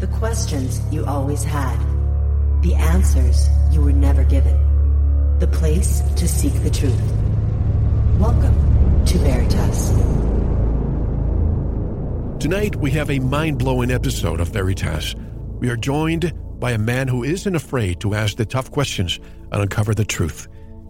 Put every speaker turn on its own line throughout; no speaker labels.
The questions you always had. The answers you were never given. The place to seek the truth. Welcome to Veritas.
Tonight, we have a mind blowing episode of Veritas. We are joined by a man who isn't afraid to ask the tough questions and uncover the truth.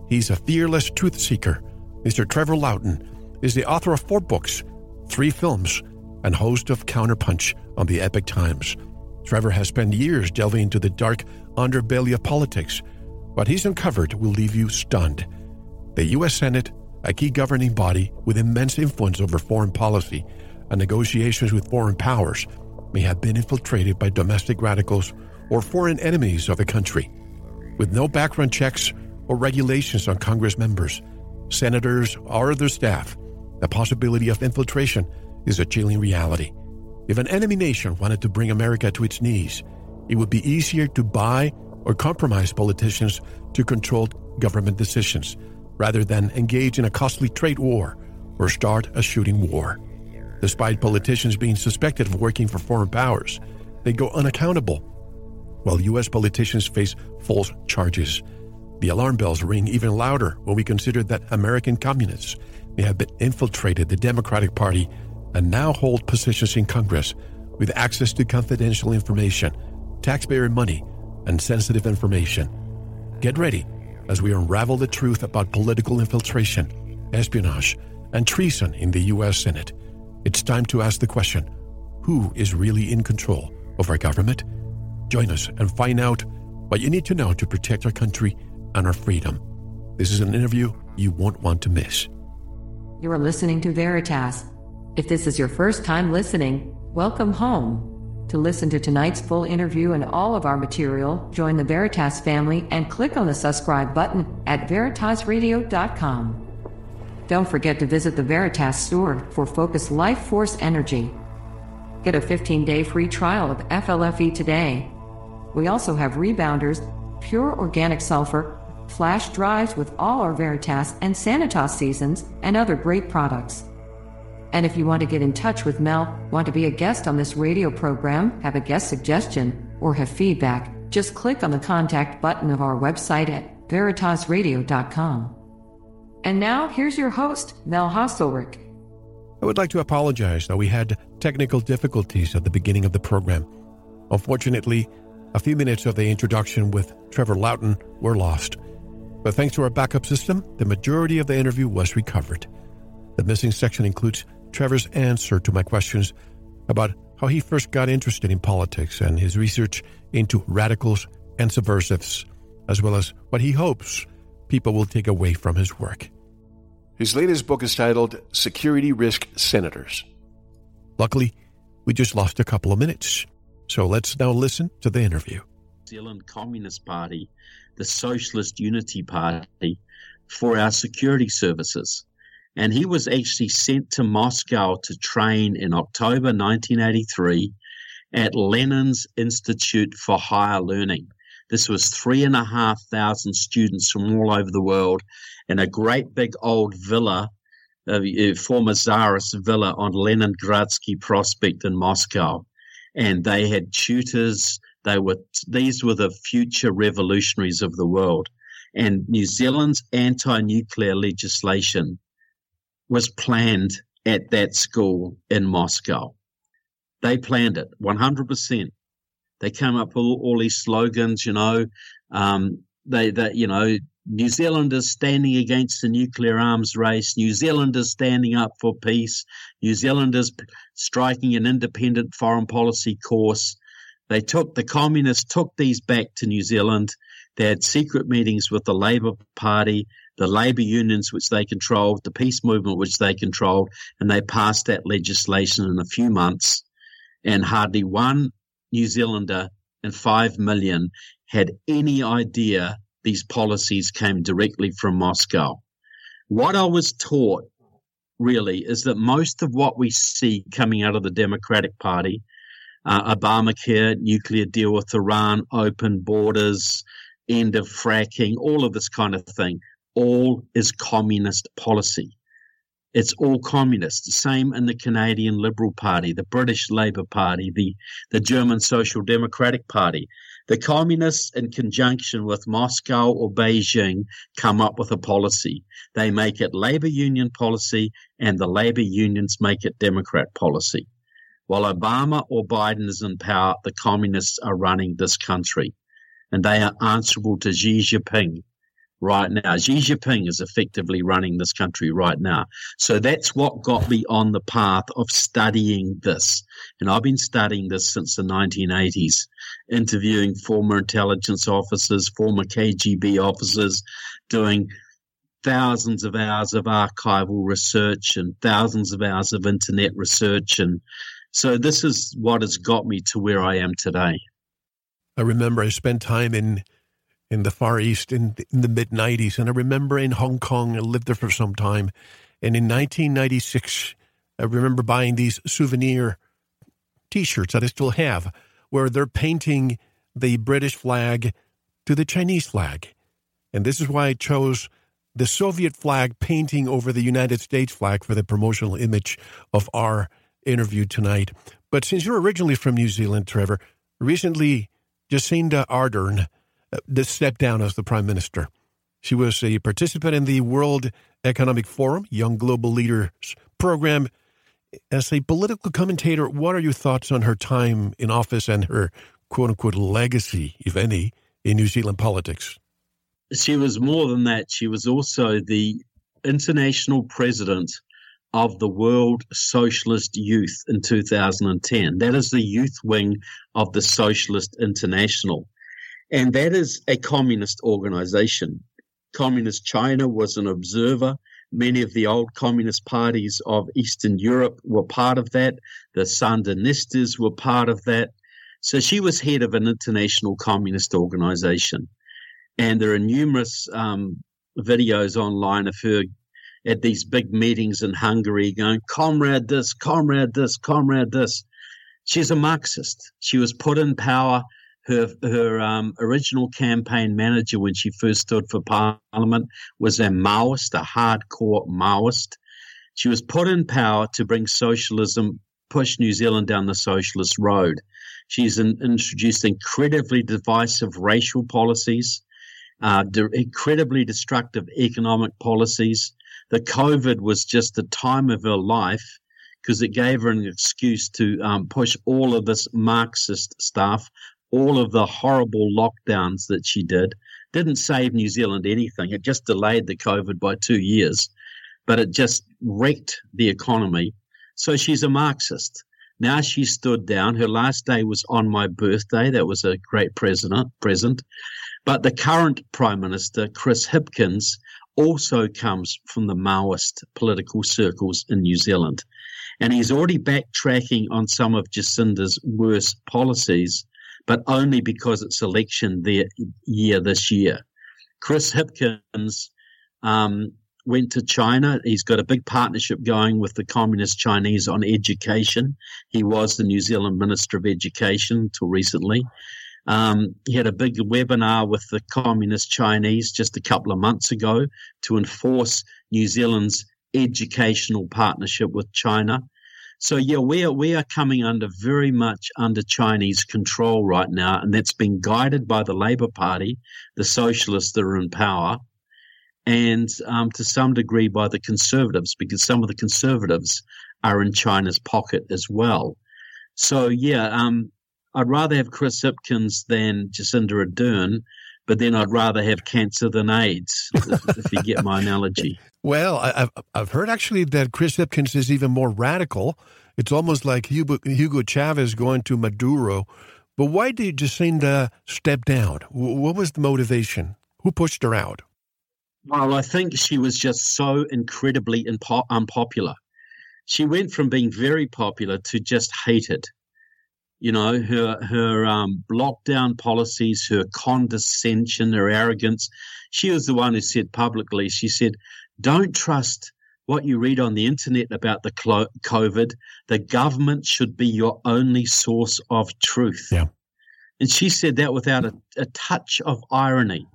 He's a fearless truth seeker. Mr. Trevor Loudon is the author of four books, three films, and host of Counterpunch on the Epoch Times. Trevor has spent years delving into the dark underbelly of politics. What he's uncovered will leave you stunned. The U.S. Senate, a key governing body with immense influence over foreign policy and negotiations with foreign powers, may have been infiltrated by domestic radicals or foreign enemies of the country. With no background checks or regulations on Congress members, senators, or their staff, the possibility of infiltration is a chilling reality. If an enemy nation wanted to bring America to its knees, it would be easier to buy or compromise politicians to control government decisions rather than engage in a costly trade war or start a shooting war. Despite politicians being suspected of working for foreign powers, they go unaccountable, while U.S. politicians face false charges. The alarm bells ring even louder when we consider that American communists may have been infiltrated the Democratic Party and now hold positions in Congress with access to confidential information, taxpayer money, and sensitive information. Get ready as we unravel the truth about political infiltration, espionage, and treason in the U.S. Senate. It's time to ask the question who is really in control of our government? Join us and find out what you need to know to protect our country and our freedom. This is an interview you won't want to miss.
You are listening to Veritas. If this is your first time listening, welcome home. To listen to tonight's full interview and all of our material, join the Veritas family and click on the subscribe button at veritasradio.com. Don't forget to visit the Veritas store for Focus Life Force Energy. Get a 15 day free trial of FLFE today. We also have rebounders, pure organic sulfur, flash drives with all our Veritas and Sanitas seasons, and other great products. And if you want to get in touch with Mel, want to be a guest on this radio program, have a guest suggestion, or have feedback, just click on the contact button of our website at veritasradio.com. And now, here's your host, Mel Hostelrick.
I would like to apologize that we had technical difficulties at the beginning of the program. Unfortunately, a few minutes of the introduction with Trevor Loudon were lost. But thanks to our backup system, the majority of the interview was recovered. The missing section includes Trevor's answer to my questions about how he first got interested in politics and his research into radicals and subversives, as well as what he hopes people will take away from his work. His latest book is titled Security Risk Senators. Luckily, we just lost a couple of minutes, so let's now listen to the interview.
Zealand Communist Party, the Socialist Unity Party, for our security services and he was actually sent to Moscow to train in October 1983 at Lenin's Institute for Higher Learning. This was three and a half thousand students from all over the world in a great big old villa, a former Tsarist villa on Leningradsky Prospect in Moscow. And they had tutors. They were these were the future revolutionaries of the world. And New Zealand's anti-nuclear legislation was planned at that school in Moscow. They planned it 100%. They came up with all, these slogans, you know, um, they, that, you know, New Zealanders standing against the nuclear arms race, New Zealanders standing up for peace, New Zealanders striking an independent foreign policy course. They took, the communists took these back to New Zealand. They had secret meetings with the Labour Party the labour unions which they controlled, the peace movement which they controlled, and they passed that legislation in a few months. And hardly one New Zealander and five million had any idea these policies came directly from Moscow. What I was taught really is that most of what we see coming out of the Democratic Party, uh, Obamacare, nuclear deal with Iran, open borders, end of fracking, all of this kind of thing, all is communist policy. it's all communist. The same in the Canadian Liberal Party, the British Labour Party, the, the German Social Democratic Party. The communists, in conjunction with Moscow or Beijing, come up with a policy. They make it labor union policy, and the labor unions make it Democrat policy. While Obama or Biden is in power, the communists are running this country, and they are answerable to Xi Jinping right now. Xi Jinping is effectively running this country right now. So that's what got me on the path of studying this. And I've been studying this since the 1980s, interviewing former intelligence officers, former KGB officers, doing thousands of hours of archival research and thousands of hours of internet research. And so this is what has got me to where I am today.
I remember I spent time in in the Far East in, in the mid 90s. And I remember in Hong Kong, I lived there for some time. And in 1996, I remember buying these souvenir t shirts that I still have, where they're painting the British flag to the Chinese flag. And this is why I chose the Soviet flag painting over the United States flag for the promotional image of our interview tonight. But since you're originally from New Zealand, Trevor, recently Jacinda Ardern uh, stepped down as the prime minister. She was a participant in the World Economic Forum Young Global Leaders program. As a political commentator, what are your thoughts on her time in office and her quote unquote legacy, if any, in New Zealand politics?
She was more than that. She was also the international president of the World Socialist Youth in 2010. That is the youth wing of the Socialist International. And that is a communist organization. Communist China was an observer. Many of the old communist parties of Eastern Europe were part of that. The Sandinistas were part of that. So she was head of an international communist organization. And there are numerous um, videos online of her at these big meetings in Hungary going, comrade this, comrade this, comrade this. She's a Marxist. She was put in power her her um, original campaign manager when she first stood for parliament was a Maoist, a hardcore Maoist. She was put in power to bring socialism, push New Zealand down the socialist road. She's in, introduced incredibly divisive racial policies, uh, de- incredibly destructive economic policies. The COVID was just the time of her life because it gave her an excuse to um, push all of this Marxist stuff all of the horrible lockdowns that she did didn't save New Zealand anything. It just delayed the COVID by two years, but it just wrecked the economy. So she's a Marxist. Now she stood down. Her last day was on my birthday. That was a great president, present. But the current Prime Minister, Chris Hipkins, also comes from the Maoist political circles in New Zealand. And he's already backtracking on some of Jacinda's worst policies but only because it's election the year this year. Chris Hipkins um, went to China. He's got a big partnership going with the Communist Chinese on education. He was the New Zealand Minister of Education until recently. Um, he had a big webinar with the Communist Chinese just a couple of months ago to enforce New Zealand's educational partnership with China. So yeah, we are we are coming under very much under Chinese control right now, and that's been guided by the Labour Party, the socialists that are in power, and um, to some degree by the conservatives, because some of the conservatives are in China's pocket as well. So yeah, um, I'd rather have Chris Hipkins than Jacinda Ardern, but then I'd rather have cancer than AIDS, if, if you get my analogy.
Well, I've I've heard actually that Chris Hipkins is even more radical. It's almost like Hugo, Hugo Chavez going to Maduro. But why did Jacinda step down? What was the motivation? Who pushed her out?
Well, I think she was just so incredibly impo- unpopular. She went from being very popular to just hated. You know, her her um, lockdown policies, her condescension, her arrogance. She was the one who said publicly, she said, don't trust what you read on the internet about the COVID. The government should be your only source of truth.
Yeah.
And she said that without a, a touch of irony.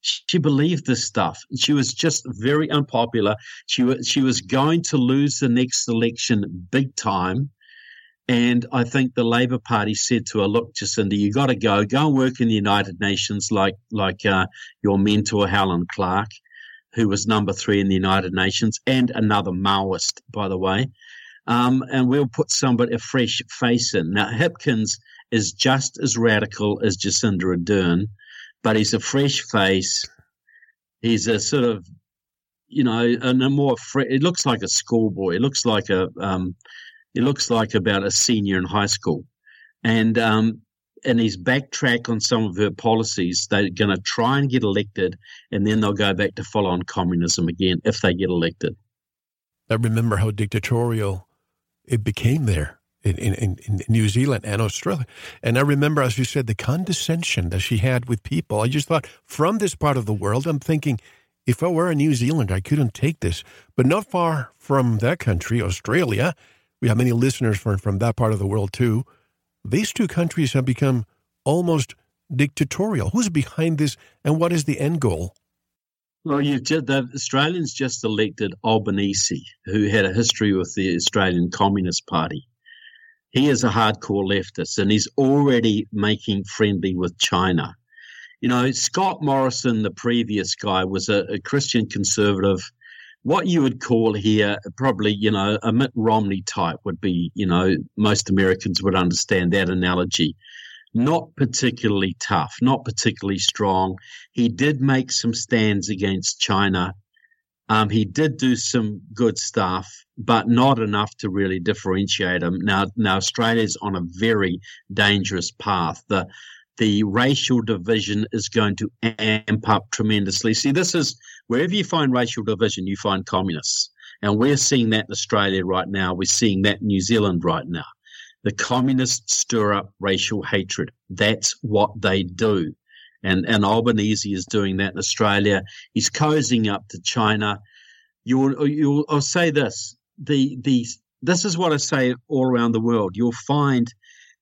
she believed this stuff. She was just very unpopular. She was she was going to lose the next election big time. And I think the Labour Party said to her, "Look, Jacinda, you got to go. Go and work in the United Nations, like like uh, your mentor Helen Clark, who was number three in the United Nations, and another Maoist, by the way. Um, and we'll put somebody a fresh face in. Now, Hipkins is just as radical as Jacinda Ardern, but he's a fresh face. He's a sort of, you know, and a more. Fre- it looks like a schoolboy. It looks like a. Um, it looks like about a senior in high school, and um, and he's backtrack on some of her policies. They're going to try and get elected, and then they'll go back to follow on communism again if they get elected.
I remember how dictatorial it became there in, in, in New Zealand and Australia. And I remember, as you said, the condescension that she had with people. I just thought, from this part of the world, I'm thinking, if I were a New Zealander, I couldn't take this. But not far from that country, Australia, we have many listeners from, from that part of the world too. These two countries have become almost dictatorial. Who's behind this, and what is the end goal?
Well, you've just, the Australians just elected Albanese, who had a history with the Australian Communist Party he is a hardcore leftist and he's already making friendly with China. You know, Scott Morrison, the previous guy, was a, a Christian conservative. What you would call here, probably, you know, a Mitt Romney type would be, you know, most Americans would understand that analogy. Not particularly tough, not particularly strong. He did make some stands against China um, he did do some good stuff, but not enough to really differentiate him. Now, now Australia's on a very dangerous path. The the racial division is going to amp up tremendously. See, this is wherever you find racial division, you find communists. And we're seeing that in Australia right now. We're seeing that in New Zealand right now. The communists stir up racial hatred. That's what they do and and Albanese is doing that in Australia. He's cozying up to China. You'll you'll I'll say this the the this is what I say all around the world. You'll find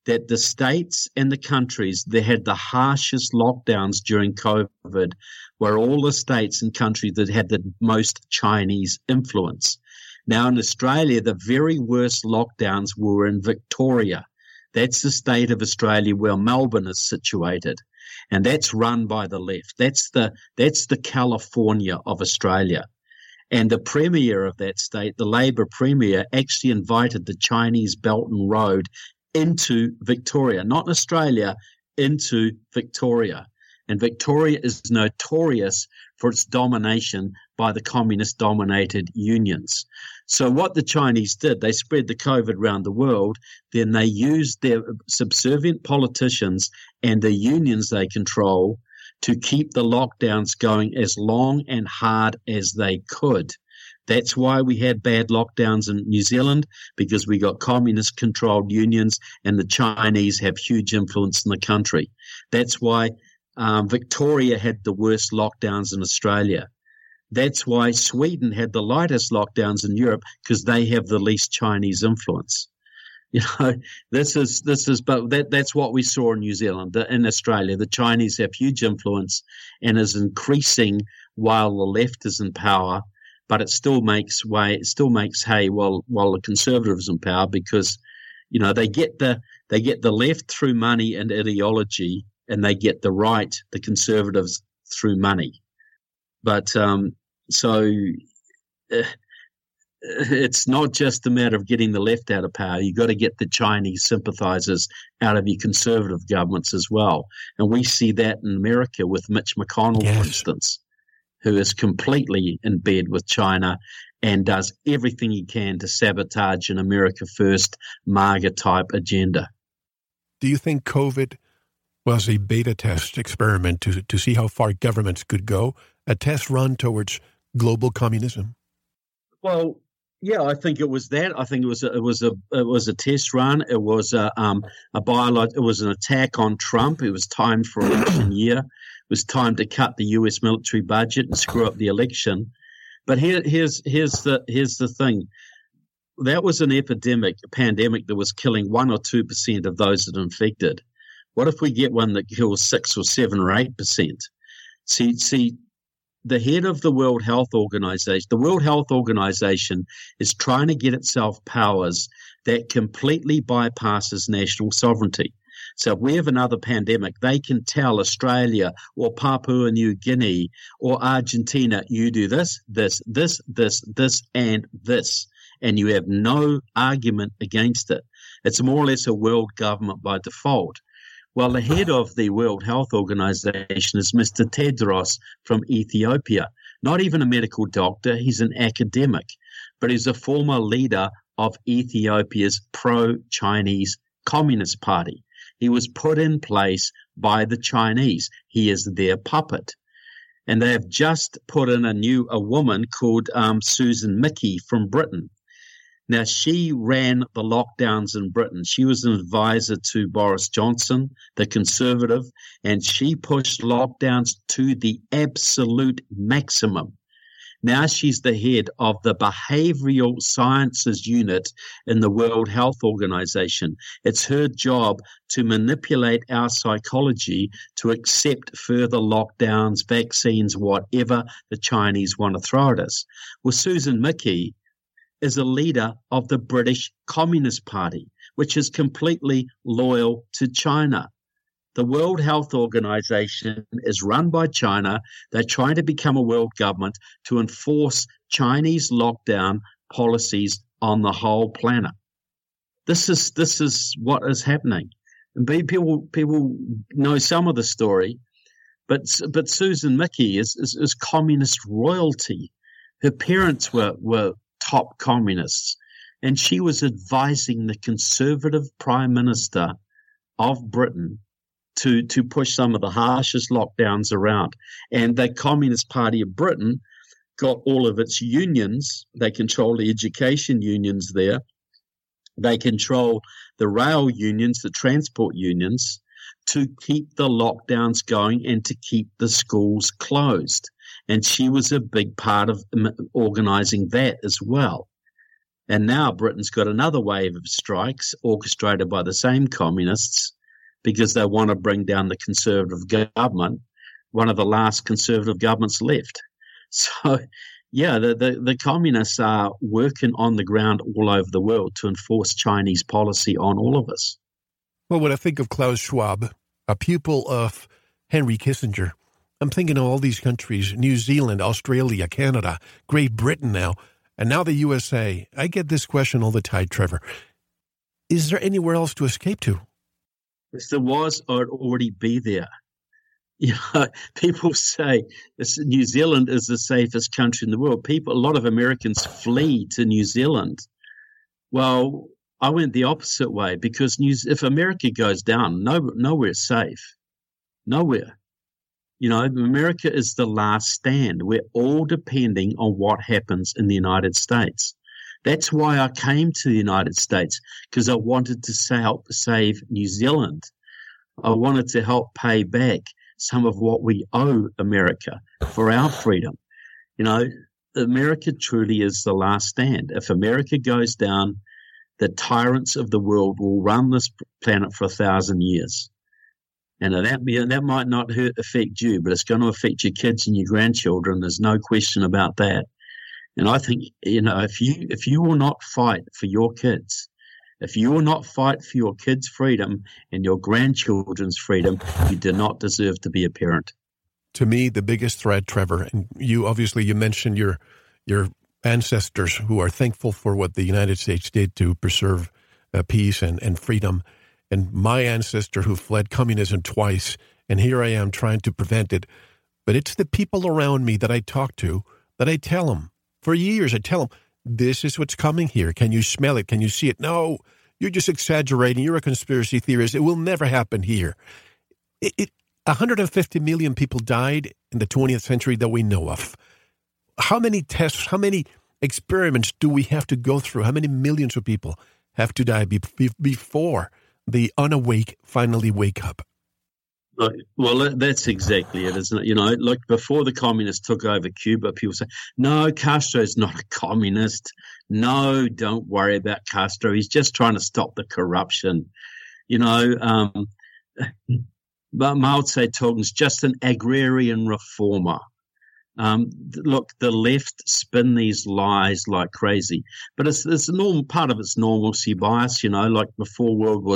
that the states and the countries that had the harshest lockdowns during COVID were all the states and countries that had the most Chinese influence. Now in Australia, the very worst lockdowns were in Victoria. That's the state of Australia where Melbourne is situated and that's run by the left. That's the that's the California of Australia. And the premier of that state, the Labor premier, actually invited the Chinese Belt and Road into Victoria, not Australia, into Victoria. And Victoria is notorious for its domination by the communist dominated unions. So, what the Chinese did, they spread the COVID around the world, then they used their subservient politicians and the unions they control to keep the lockdowns going as long and hard as they could. That's why we had bad lockdowns in New Zealand because we got communist controlled unions and the Chinese have huge influence in the country. That's why um, Victoria had the worst lockdowns in Australia. That's why Sweden had the lightest lockdowns in Europe because they have the least Chinese influence. You know, this is this is, but that that's what we saw in New Zealand, in Australia. The Chinese have huge influence and is increasing while the left is in power. But it still makes way, it still makes hay while while the conservatives in power because, you know, they get the they get the left through money and ideology, and they get the right, the conservatives, through money. But um, so uh, it's not just a matter of getting the left out of power. You've got to get the Chinese sympathizers out of your conservative governments as well. And we see that in America with Mitch McConnell, yes. for instance, who is completely in bed with China and does everything he can to sabotage an America First MAGA type agenda.
Do you think COVID was a beta test experiment to, to see how far governments could go, a test run towards global communism?
Well, yeah, I think it was that. I think it was a, it was a it was a test run. It was a um a biolog- It was an attack on Trump. It was timed for election year. It was time to cut the U.S. military budget and screw up the election. But here, here's here's the here's the thing. That was an epidemic, a pandemic that was killing one or two percent of those that infected. What if we get one that kills six or seven or eight percent? See, see, the head of the World Health Organization, the World Health Organization is trying to get itself powers that completely bypasses national sovereignty. So if we have another pandemic, they can tell Australia or Papua New Guinea or Argentina, you do this, this, this, this, this, and this. And you have no argument against it. It's more or less a world government by default. Well, the head of the World Health Organization is Mr. Tedros from Ethiopia. Not even a medical doctor, he's an academic, but he's a former leader of Ethiopia's pro Chinese Communist Party. He was put in place by the Chinese. He is their puppet. And they have just put in a new a woman called um, Susan Michie from Britain. Now, she ran the lockdowns in Britain. She was an advisor to Boris Johnson, the conservative, and she pushed lockdowns to the absolute maximum. Now she's the head of the behavioral sciences unit in the World Health Organization. It's her job to manipulate our psychology to accept further lockdowns, vaccines, whatever the Chinese want to throw at us. Well, Susan Michie is a leader of the British Communist Party, which is completely loyal to China. The World Health Organization is run by China. They're trying to become a world government to enforce Chinese lockdown policies on the whole planet. This is this is what is happening. And people people know some of the story, but but Susan Michie is, is, is communist royalty. Her parents were were top communists. And she was advising the conservative prime minister of Britain to, to push some of the harshest lockdowns around. And the Communist Party of Britain got all of its unions, they control the education unions there, they control the rail unions, the transport unions, to keep the lockdowns going and to keep the schools closed. And she was a big part of organizing that as well. And now Britain's got another wave of strikes orchestrated by the same communists because they want to bring down the conservative government, one of the last conservative governments left. So, yeah, the, the, the, communists are working on the ground all over the world to enforce Chinese policy on all of us.
Well, when I think of Klaus Schwab, a pupil of Henry Kissinger, I'm thinking of all these countries New Zealand, Australia, Canada, Great Britain now, and now the USA. I get this question all the time, Trevor. Is there anywhere else to escape to?
If there was, I'd already be there. You know, people say New Zealand is the safest country in the world. People, a lot of Americans flee to New Zealand. Well, I went the opposite way because New, if America goes down, no, nowhere safe. Nowhere. You know, America is the last stand. We're all depending on what happens in the United States. That's why I came to the United States because I wanted to help save New Zealand. I wanted to help pay back some of what we owe America for our freedom. You know, America truly is the last stand. If America goes down, the tyrants of the world will run this planet for a thousand years. And that that might not hurt affect you, but it's going to affect your kids and your grandchildren. There's no question about that. And I think you know if you if you will not fight for your kids, if you will not fight for your kids' freedom and your grandchildren's freedom, you do not deserve to be a parent.
To me, the biggest threat, Trevor, and you obviously you mentioned your your ancestors who are thankful for what the United States did to preserve uh, peace and, and freedom and my ancestor who fled communism twice, and here I am trying to prevent it. But it's the people around me that I talk to that I tell them. For years, I tell them, this is what's coming here. Can you smell it? Can you see it? No, you're just exaggerating. You're a conspiracy theorist. It will never happen here. It, it, 150 million people died in the 20th century that we know of. How many tests, how many experiments do we have to go through? How many millions of people have to die before the unawake finally wake up.
Well, that's exactly it, isn't it? You know, like before the communists took over Cuba, people say, no, Castro's not a communist. No, don't worry about Castro. He's just trying to stop the corruption. You know, um, but Mao Zedong's just an agrarian reformer. Um, look, the left spin these lies like crazy, but it's it's a normal part of its normalcy bias, you know, like before World War.